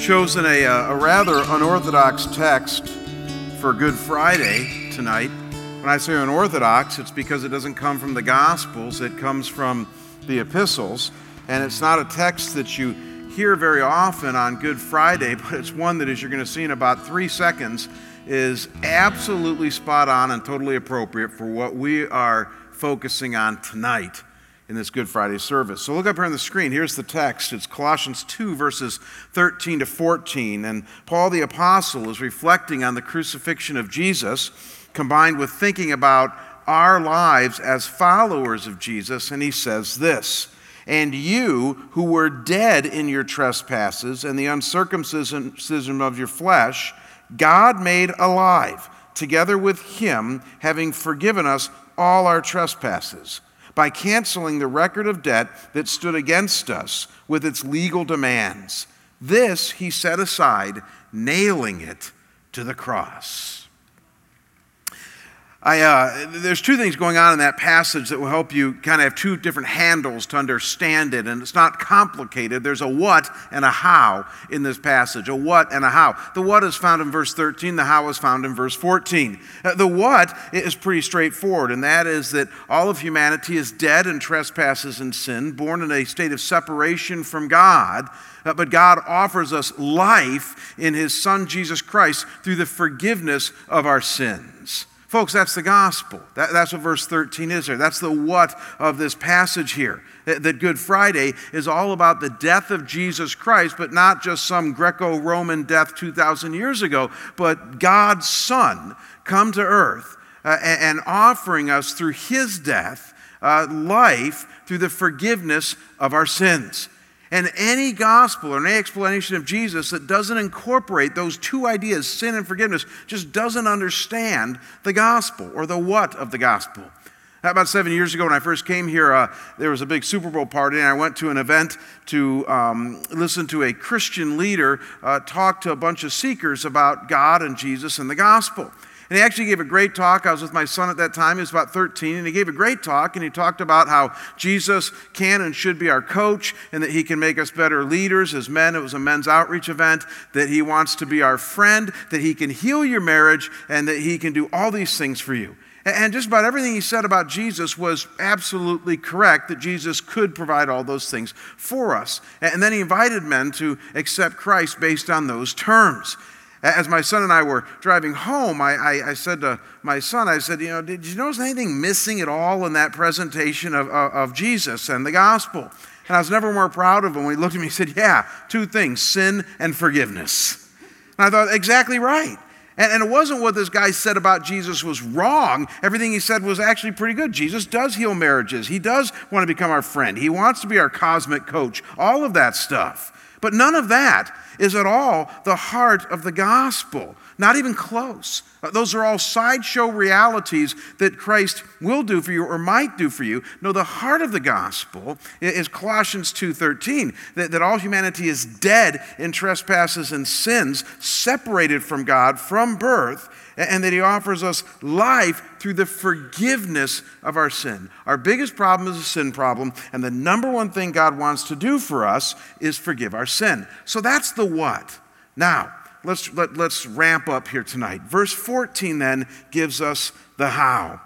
Chosen a, uh, a rather unorthodox text for Good Friday tonight. When I say unorthodox, it's because it doesn't come from the Gospels, it comes from the epistles. And it's not a text that you hear very often on Good Friday, but it's one that, as you're going to see in about three seconds, is absolutely spot on and totally appropriate for what we are focusing on tonight in this Good Friday service. So look up here on the screen. Here's the text. It's Colossians 2, verses 13 to 14. And Paul the Apostle is reflecting on the crucifixion of Jesus, combined with thinking about our lives as followers of Jesus. And he says this And you who were dead in your trespasses and the uncircumcision of your flesh, God made alive, together with him, having forgiven us all our trespasses by canceling the record of debt that stood against us with its legal demands. This he set aside, nailing it to the cross. I, uh, there's two things going on in that passage that will help you kind of have two different handles to understand it. And it's not complicated. There's a what and a how in this passage. A what and a how. The what is found in verse 13, the how is found in verse 14. Uh, the what is pretty straightforward, and that is that all of humanity is dead in trespasses and sin, born in a state of separation from God. Uh, but God offers us life in His Son Jesus Christ through the forgiveness of our sins. Folks, that's the gospel. That, that's what verse 13 is there. That's the what of this passage here. That, Good Friday is all about the death of Jesus Christ, but not just some Greco Roman death 2,000 years ago, but God's Son come to earth uh, and, and, offering us through his death uh, life through the forgiveness of our sins. And any gospel or any explanation of Jesus that doesn't incorporate those two ideas, sin and forgiveness, just doesn't understand the gospel or the what of the gospel. About seven years ago, when I first came here, uh, there was a big Super Bowl party, and I went to an event to um, listen to a Christian leader uh, talk to a bunch of seekers about God and Jesus and the gospel. And he actually gave a great talk. I was with my son at that time. He was about 13. And he gave a great talk. And he talked about how Jesus can and should be our coach and that he can make us better leaders as men. It was a men's outreach event. That he wants to be our friend, that he can heal your marriage, and that he can do all these things for you. And just about everything he said about Jesus was absolutely correct, that Jesus could provide all those things for us. And then he invited men to accept Christ based on those terms. As my son and I were driving home, I, I, I, said to my son, I said, you know, did you notice anything missing at all in that presentation of, of, of Jesus and the gospel? And I was never more proud of him when he looked at me and said, yeah, two things, sin and forgiveness. And I thought, exactly right. And, and, it wasn't what this guy said about Jesus was wrong. Everything he said was actually pretty good. Jesus does heal marriages. He does want to become our friend. He wants to be our cosmic coach. All of that stuff. But none of that is at all the heart of the gospel, not even close. Uh, those are all sideshow realities that Christ will do for you or might do for you. No, the heart of the gospel is Colossians 2:13, that, that all humanity is dead in trespasses and sins, separated from God from birth and that He offers us life through the forgiveness of our sin. Our biggest problem is a sin problem, and the number one thing God wants to do for us is forgive our sin. So that's the what. Now, let's, let, let's ramp up here tonight. Verse 14 then gives us the how.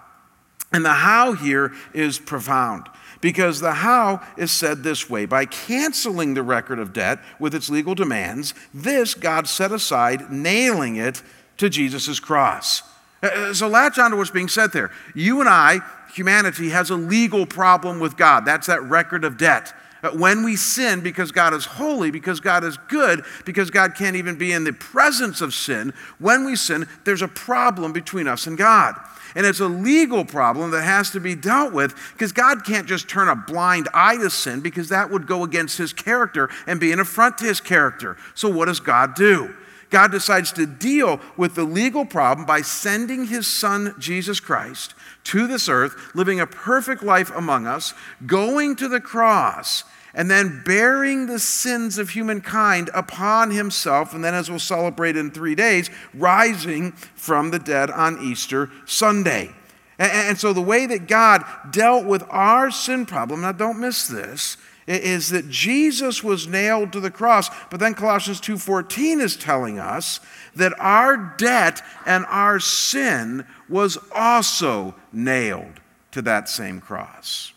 And the how here is profound because the how is said this way by canceling the record of debt with its legal demands, this God set aside, nailing it to Jesus' cross. Uh, uh, so latch on to what's being said there. You and I, humanity, has a legal problem with God. That's that record of debt. Uh, when we sin because God is holy, because God is good, because God can't even be in the presence of sin, when we sin, there's a problem between us and God. And it's a legal problem that has to be dealt with because God can't just turn a blind eye to sin because that would go against his character and be an affront to his character. So, what does God do? God decides to deal with the legal problem by sending his son, Jesus Christ, to this earth, living a perfect life among us, going to the cross, and then bearing the sins of humankind upon himself, and then, as we'll celebrate in three days, rising from the dead on Easter Sunday. And, so, the way that God dealt with our sin problem, now don't miss this, is that Jesus was nailed to the cross, but then Colossians 2:14 is telling us that our debt and our sin was also nailed to that same cross.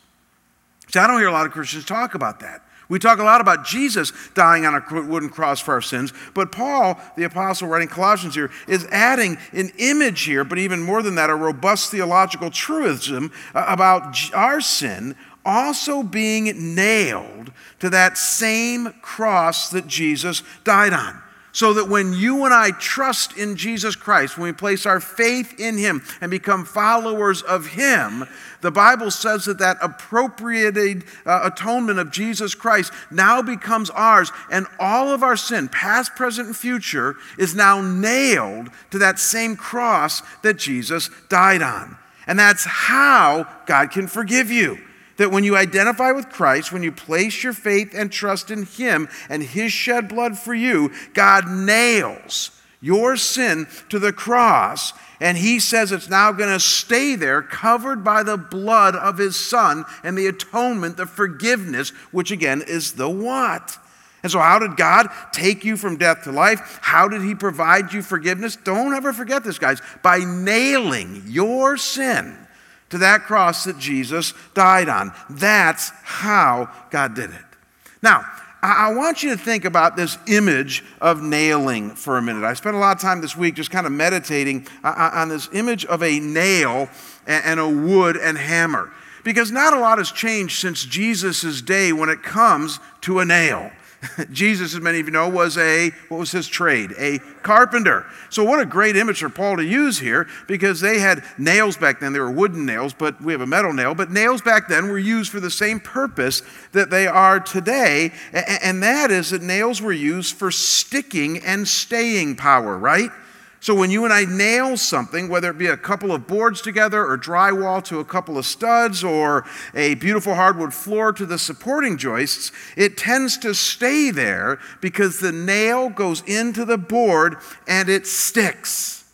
See, I don't hear a lot of Christians talk about that. We talk a lot about Jesus dying on a wooden cross for our sins, but Paul, the apostle writing Colossians here, is adding an image here, but even more than that, a robust theological truism uh, about our sin also being nailed to that same cross that Jesus died on. So that when you and I trust in Jesus Christ, when we place our faith in Him and become followers of Him, the Bible says that that appropriated uh, atonement of Jesus Christ now becomes ours, and all of our sin, past, present, and future, is now nailed to that same cross that Jesus died on. And that's how God can forgive you that when you identify with Christ, when you place your faith and trust in Him and His shed blood for you, God nails your sin to the cross. And He says it's now going to stay there, covered by the blood of His Son and the atonement, the forgiveness, which again is the what? And so, how did God take you from death to life? How did He provide you forgiveness? Don't ever forget this, guys. By nailing your sin to that cross that Jesus died on. That's how God did it. Now, I want you to think about this image of nailing for a minute. I spent a lot of time this week just kind of meditating uh, uh, on this image of a nail and a wood and hammer. Because not a lot has changed since Jesus' day when it comes to a nail. Jesus, as many of you know, was a, what was his trade? A carpenter. So, what a great image for Paul to use here because they had nails back then. They were wooden nails, but we have a metal nail. But nails back then were used for the same purpose that they are today, and that is that nails were used for sticking and staying power, right? So when you and I nail something, whether it be a couple of boards together or drywall to a couple of studs or a beautiful hardwood floor to the supporting joists, it tends to stay there because the nail goes into the board and it sticks.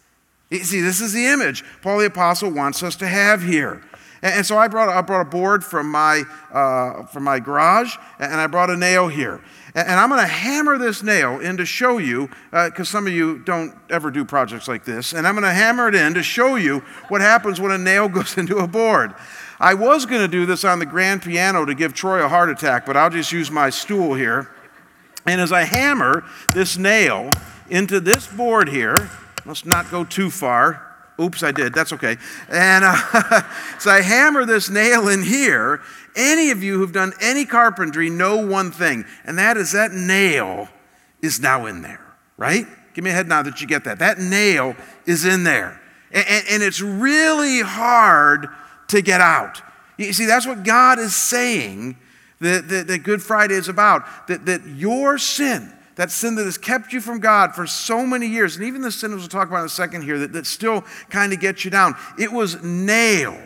You see, this is the image Paul the Apostle wants us to have here. And so I brought, I brought a board from my, uh, from my garage and I brought a nail here. And I'm going to hammer this nail in to show you, because uh, some of you don't ever do projects like this, and I'm going to hammer it in to show you what happens when a nail goes into a board. I was going to do this on the grand piano to give Troy a heart attack, but I'll just use my stool here. And as I hammer this nail into this board here, must not go too far. Oops, I did. That's okay. And uh, so I hammer this nail in here, any of you who've done any carpentry know one thing, and that is that nail is now in there, right? Give me a head nod that you get that. That nail is in there. And, and, and it's really hard to get out. You see, that's what God is saying that, that, that Good Friday is about. That, that your sin, that sin that has kept you from God for so many years, and even the sin we'll talk about in a second here that, that still kind of gets you down, it was nailed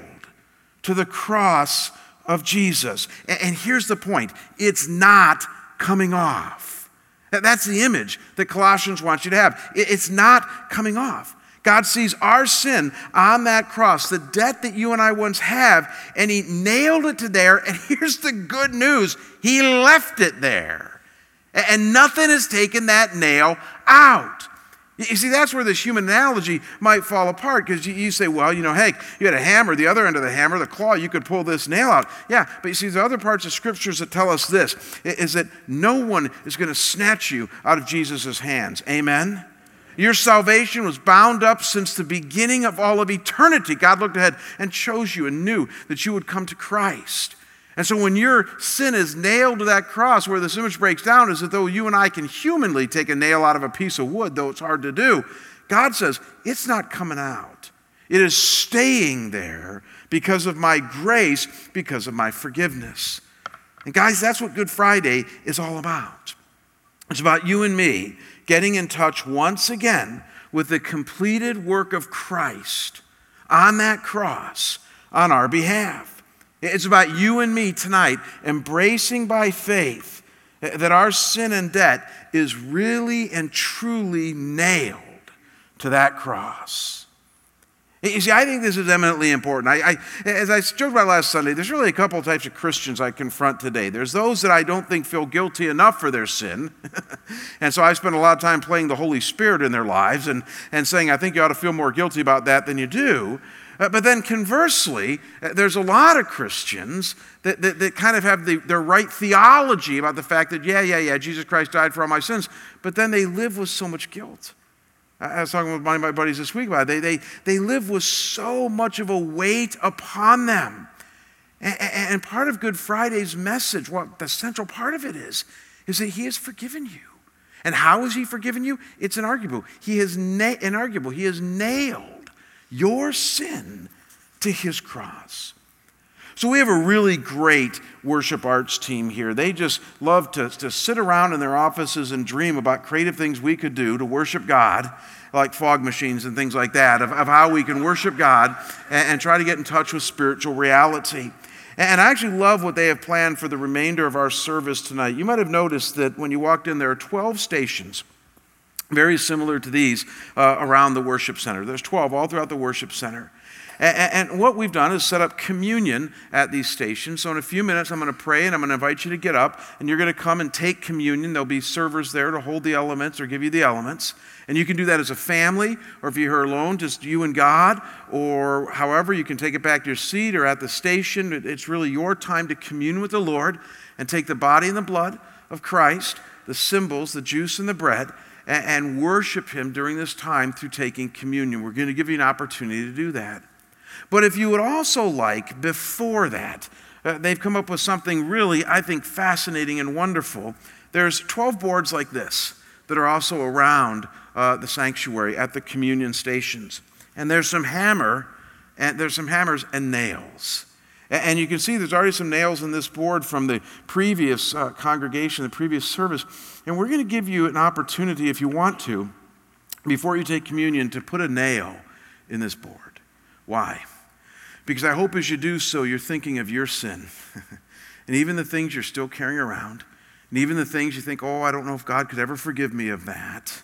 to the cross of Jesus. And here's the point it's not coming off. That's the image that Colossians wants you to have. It's not coming off. God sees our sin on that cross, the debt that you and I once have, and He nailed it to there. And here's the good news He left it there. And nothing has taken that nail out. You see, that's where this human analogy might fall apart because you, say, well, you know, hey, you had a hammer, the other end of the hammer, the claw, you could pull this nail out. Yeah, but you see, the other parts of scriptures that tell us this is that no one is going to snatch you out of Jesus' hands. Amen? Your salvation was bound up since the beginning of all of eternity. God looked ahead and chose you and knew that you would come to Christ. And so when your sin is nailed to that cross, where this image breaks down is that though you and I can humanly take a nail out of a piece of wood, though it's hard to do, God says, it's not coming out. It is staying there because of my grace, because of my forgiveness. And guys, that's what Good Friday is all about. It's about you and me getting in touch once again with the completed work of Christ on that cross on our behalf. It's about you and me tonight embracing by faith that our sin and debt is really and truly nailed to that cross. You see, I think this is eminently important. I, I, as I joked about last Sunday, there's really a couple types of Christians I confront today. There's those that I don't think feel guilty enough for their sin. and so I spend a lot of time playing the Holy Spirit in their lives and, and saying, I think you ought to feel more guilty about that than you do. Uh, but then conversely, uh, there's a lot of Christians that, that, that kind of have the, their right theology about the fact that, yeah, yeah, yeah, Jesus Christ died for all my sins, but then they live with so much guilt. I was talking with one of my buddies this week about it. They, they, they live with so much of a weight upon them. And, and part of Good Friday's message, what the central part of it is, is that He has forgiven you. And how has He forgiven you? It's inarguable. He has na- inarguable. He has nailed your sin to His cross. So we have a really great worship arts team here. They just love to, to sit around in their offices and dream about creative things we could do to worship God, like fog machines and things like that, of, of how we can worship God and, and try to get in touch with spiritual reality. And I actually love what they have planned for the remainder of our service tonight. You might have noticed that when you walked in, there are 12 stations very similar to these uh, around the worship center. There's 12 all throughout the worship center. And, and what we've done is set up communion at these stations. So in a few minutes, I'm going to pray and I'm going to invite you to get up and you're going to come and take communion. There'll be servers there to hold the elements or give you the elements. And you can do that as a family, or if you're alone, just you and God, or however, you can take it back to your seat or at the station. It's really your time to commune with the Lord and take the body and the blood of Christ, the symbols, the juice and the bread, and worship Him during this time through taking communion. We're going to give you an opportunity to do that. But if you would also like, before that, uh, they've come up with something really, I think, fascinating and wonderful. There's 12 boards like this that are also around uh, the sanctuary at the communion stations. And there's some hammer, and there's some hammers and nails. And you can see there's already some nails in this board from the previous uh, congregation, the previous service. And we're going to give you an opportunity, if you want to, before you take communion, to put a nail in this board. Why? Because I hope as you do so, you're thinking of your sin. and even the things you're still carrying around, and even the things you think, oh, I don't know if God could ever forgive me of that.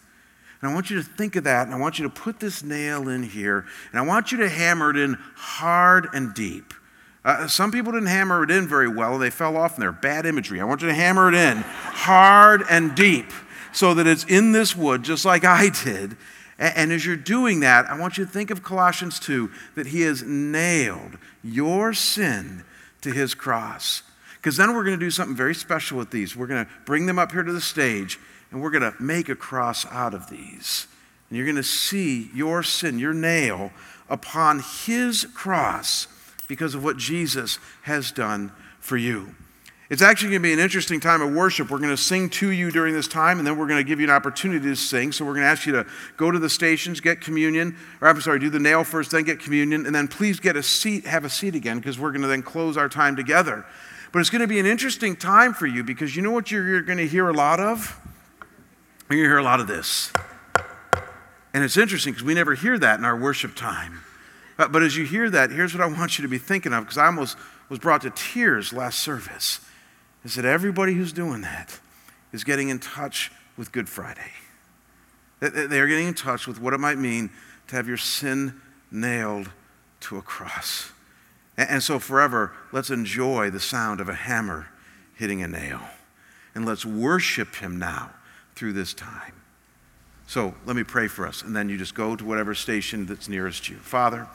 And I want you to think of that, and I want you to put this nail in here, and I want you to hammer it in hard and deep. Uh, some people didn't hammer it in very well, and they fell off in their bad imagery. I want you to hammer it in hard and deep so that it's in this wood, just like I did, and as you're doing that, I want you to think of Colossians 2 that he has nailed your sin to his cross. Because then we're going to do something very special with these. We're going to bring them up here to the stage and we're going to make a cross out of these. And you're going to see your sin, your nail, upon his cross because of what Jesus has done for you. It's actually going to be an interesting time of worship. We're going to sing to you during this time, and then we're going to give you an opportunity to sing. So we're going to ask you to go to the stations, get communion, or I'm sorry, do the nail first, then get communion, and then please get a seat, have a seat again, because we're going to then close our time together. But it's going to be an interesting time for you because you know what you're, you're going to hear a lot of? You're going to hear a lot of this. And it's interesting because we never hear that in our worship time. But, but as you hear that, here's what I want you to be thinking of because I almost was brought to tears last service is that everybody who's doing that is getting in touch with Good Friday. They're getting in touch with what it might mean to have your sin nailed to a cross. And so, forever, let's enjoy the sound of a hammer hitting a nail. And let's worship Him now through this time. So, let me pray for us, and then you just go to whatever station that's nearest you. Father,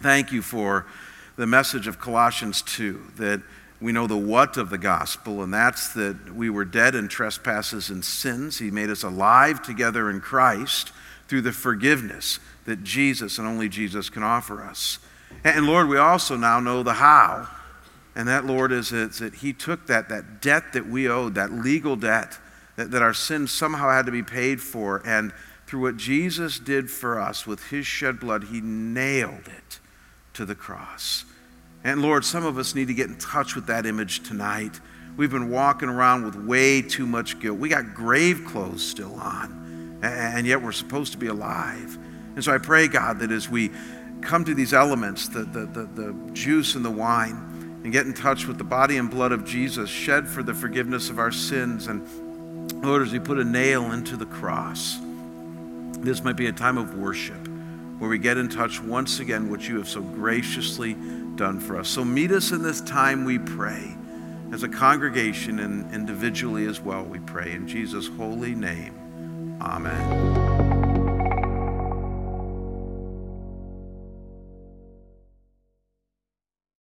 thank you for the message of Colossians 2 that we know the what of the gospel, and that's that we were dead in trespasses and sins. He made us alive together in Christ through the forgiveness that Jesus and only Jesus can offer us. And Lord, we also now know the how. And that, Lord, is that He took that, that debt that we owed, that legal debt, that, that our sins somehow had to be paid for. And through what Jesus did for us with His shed blood, He nailed it to the cross. And Lord, some of us need to get in touch with that image tonight. We've been walking around with way too much guilt. We got grave clothes still on, and yet we're supposed to be alive. And so I pray, God, that as we come to these elements, the, the, the, the juice and the wine, and get in touch with the body and blood of Jesus shed for the forgiveness of our sins, and Lord, as we put a nail into the cross, this might be a time of worship where we get in touch once again, what you have so graciously done for us. So meet us in this time, we pray. As a congregation and individually as well, we pray. In Jesus' holy name, amen.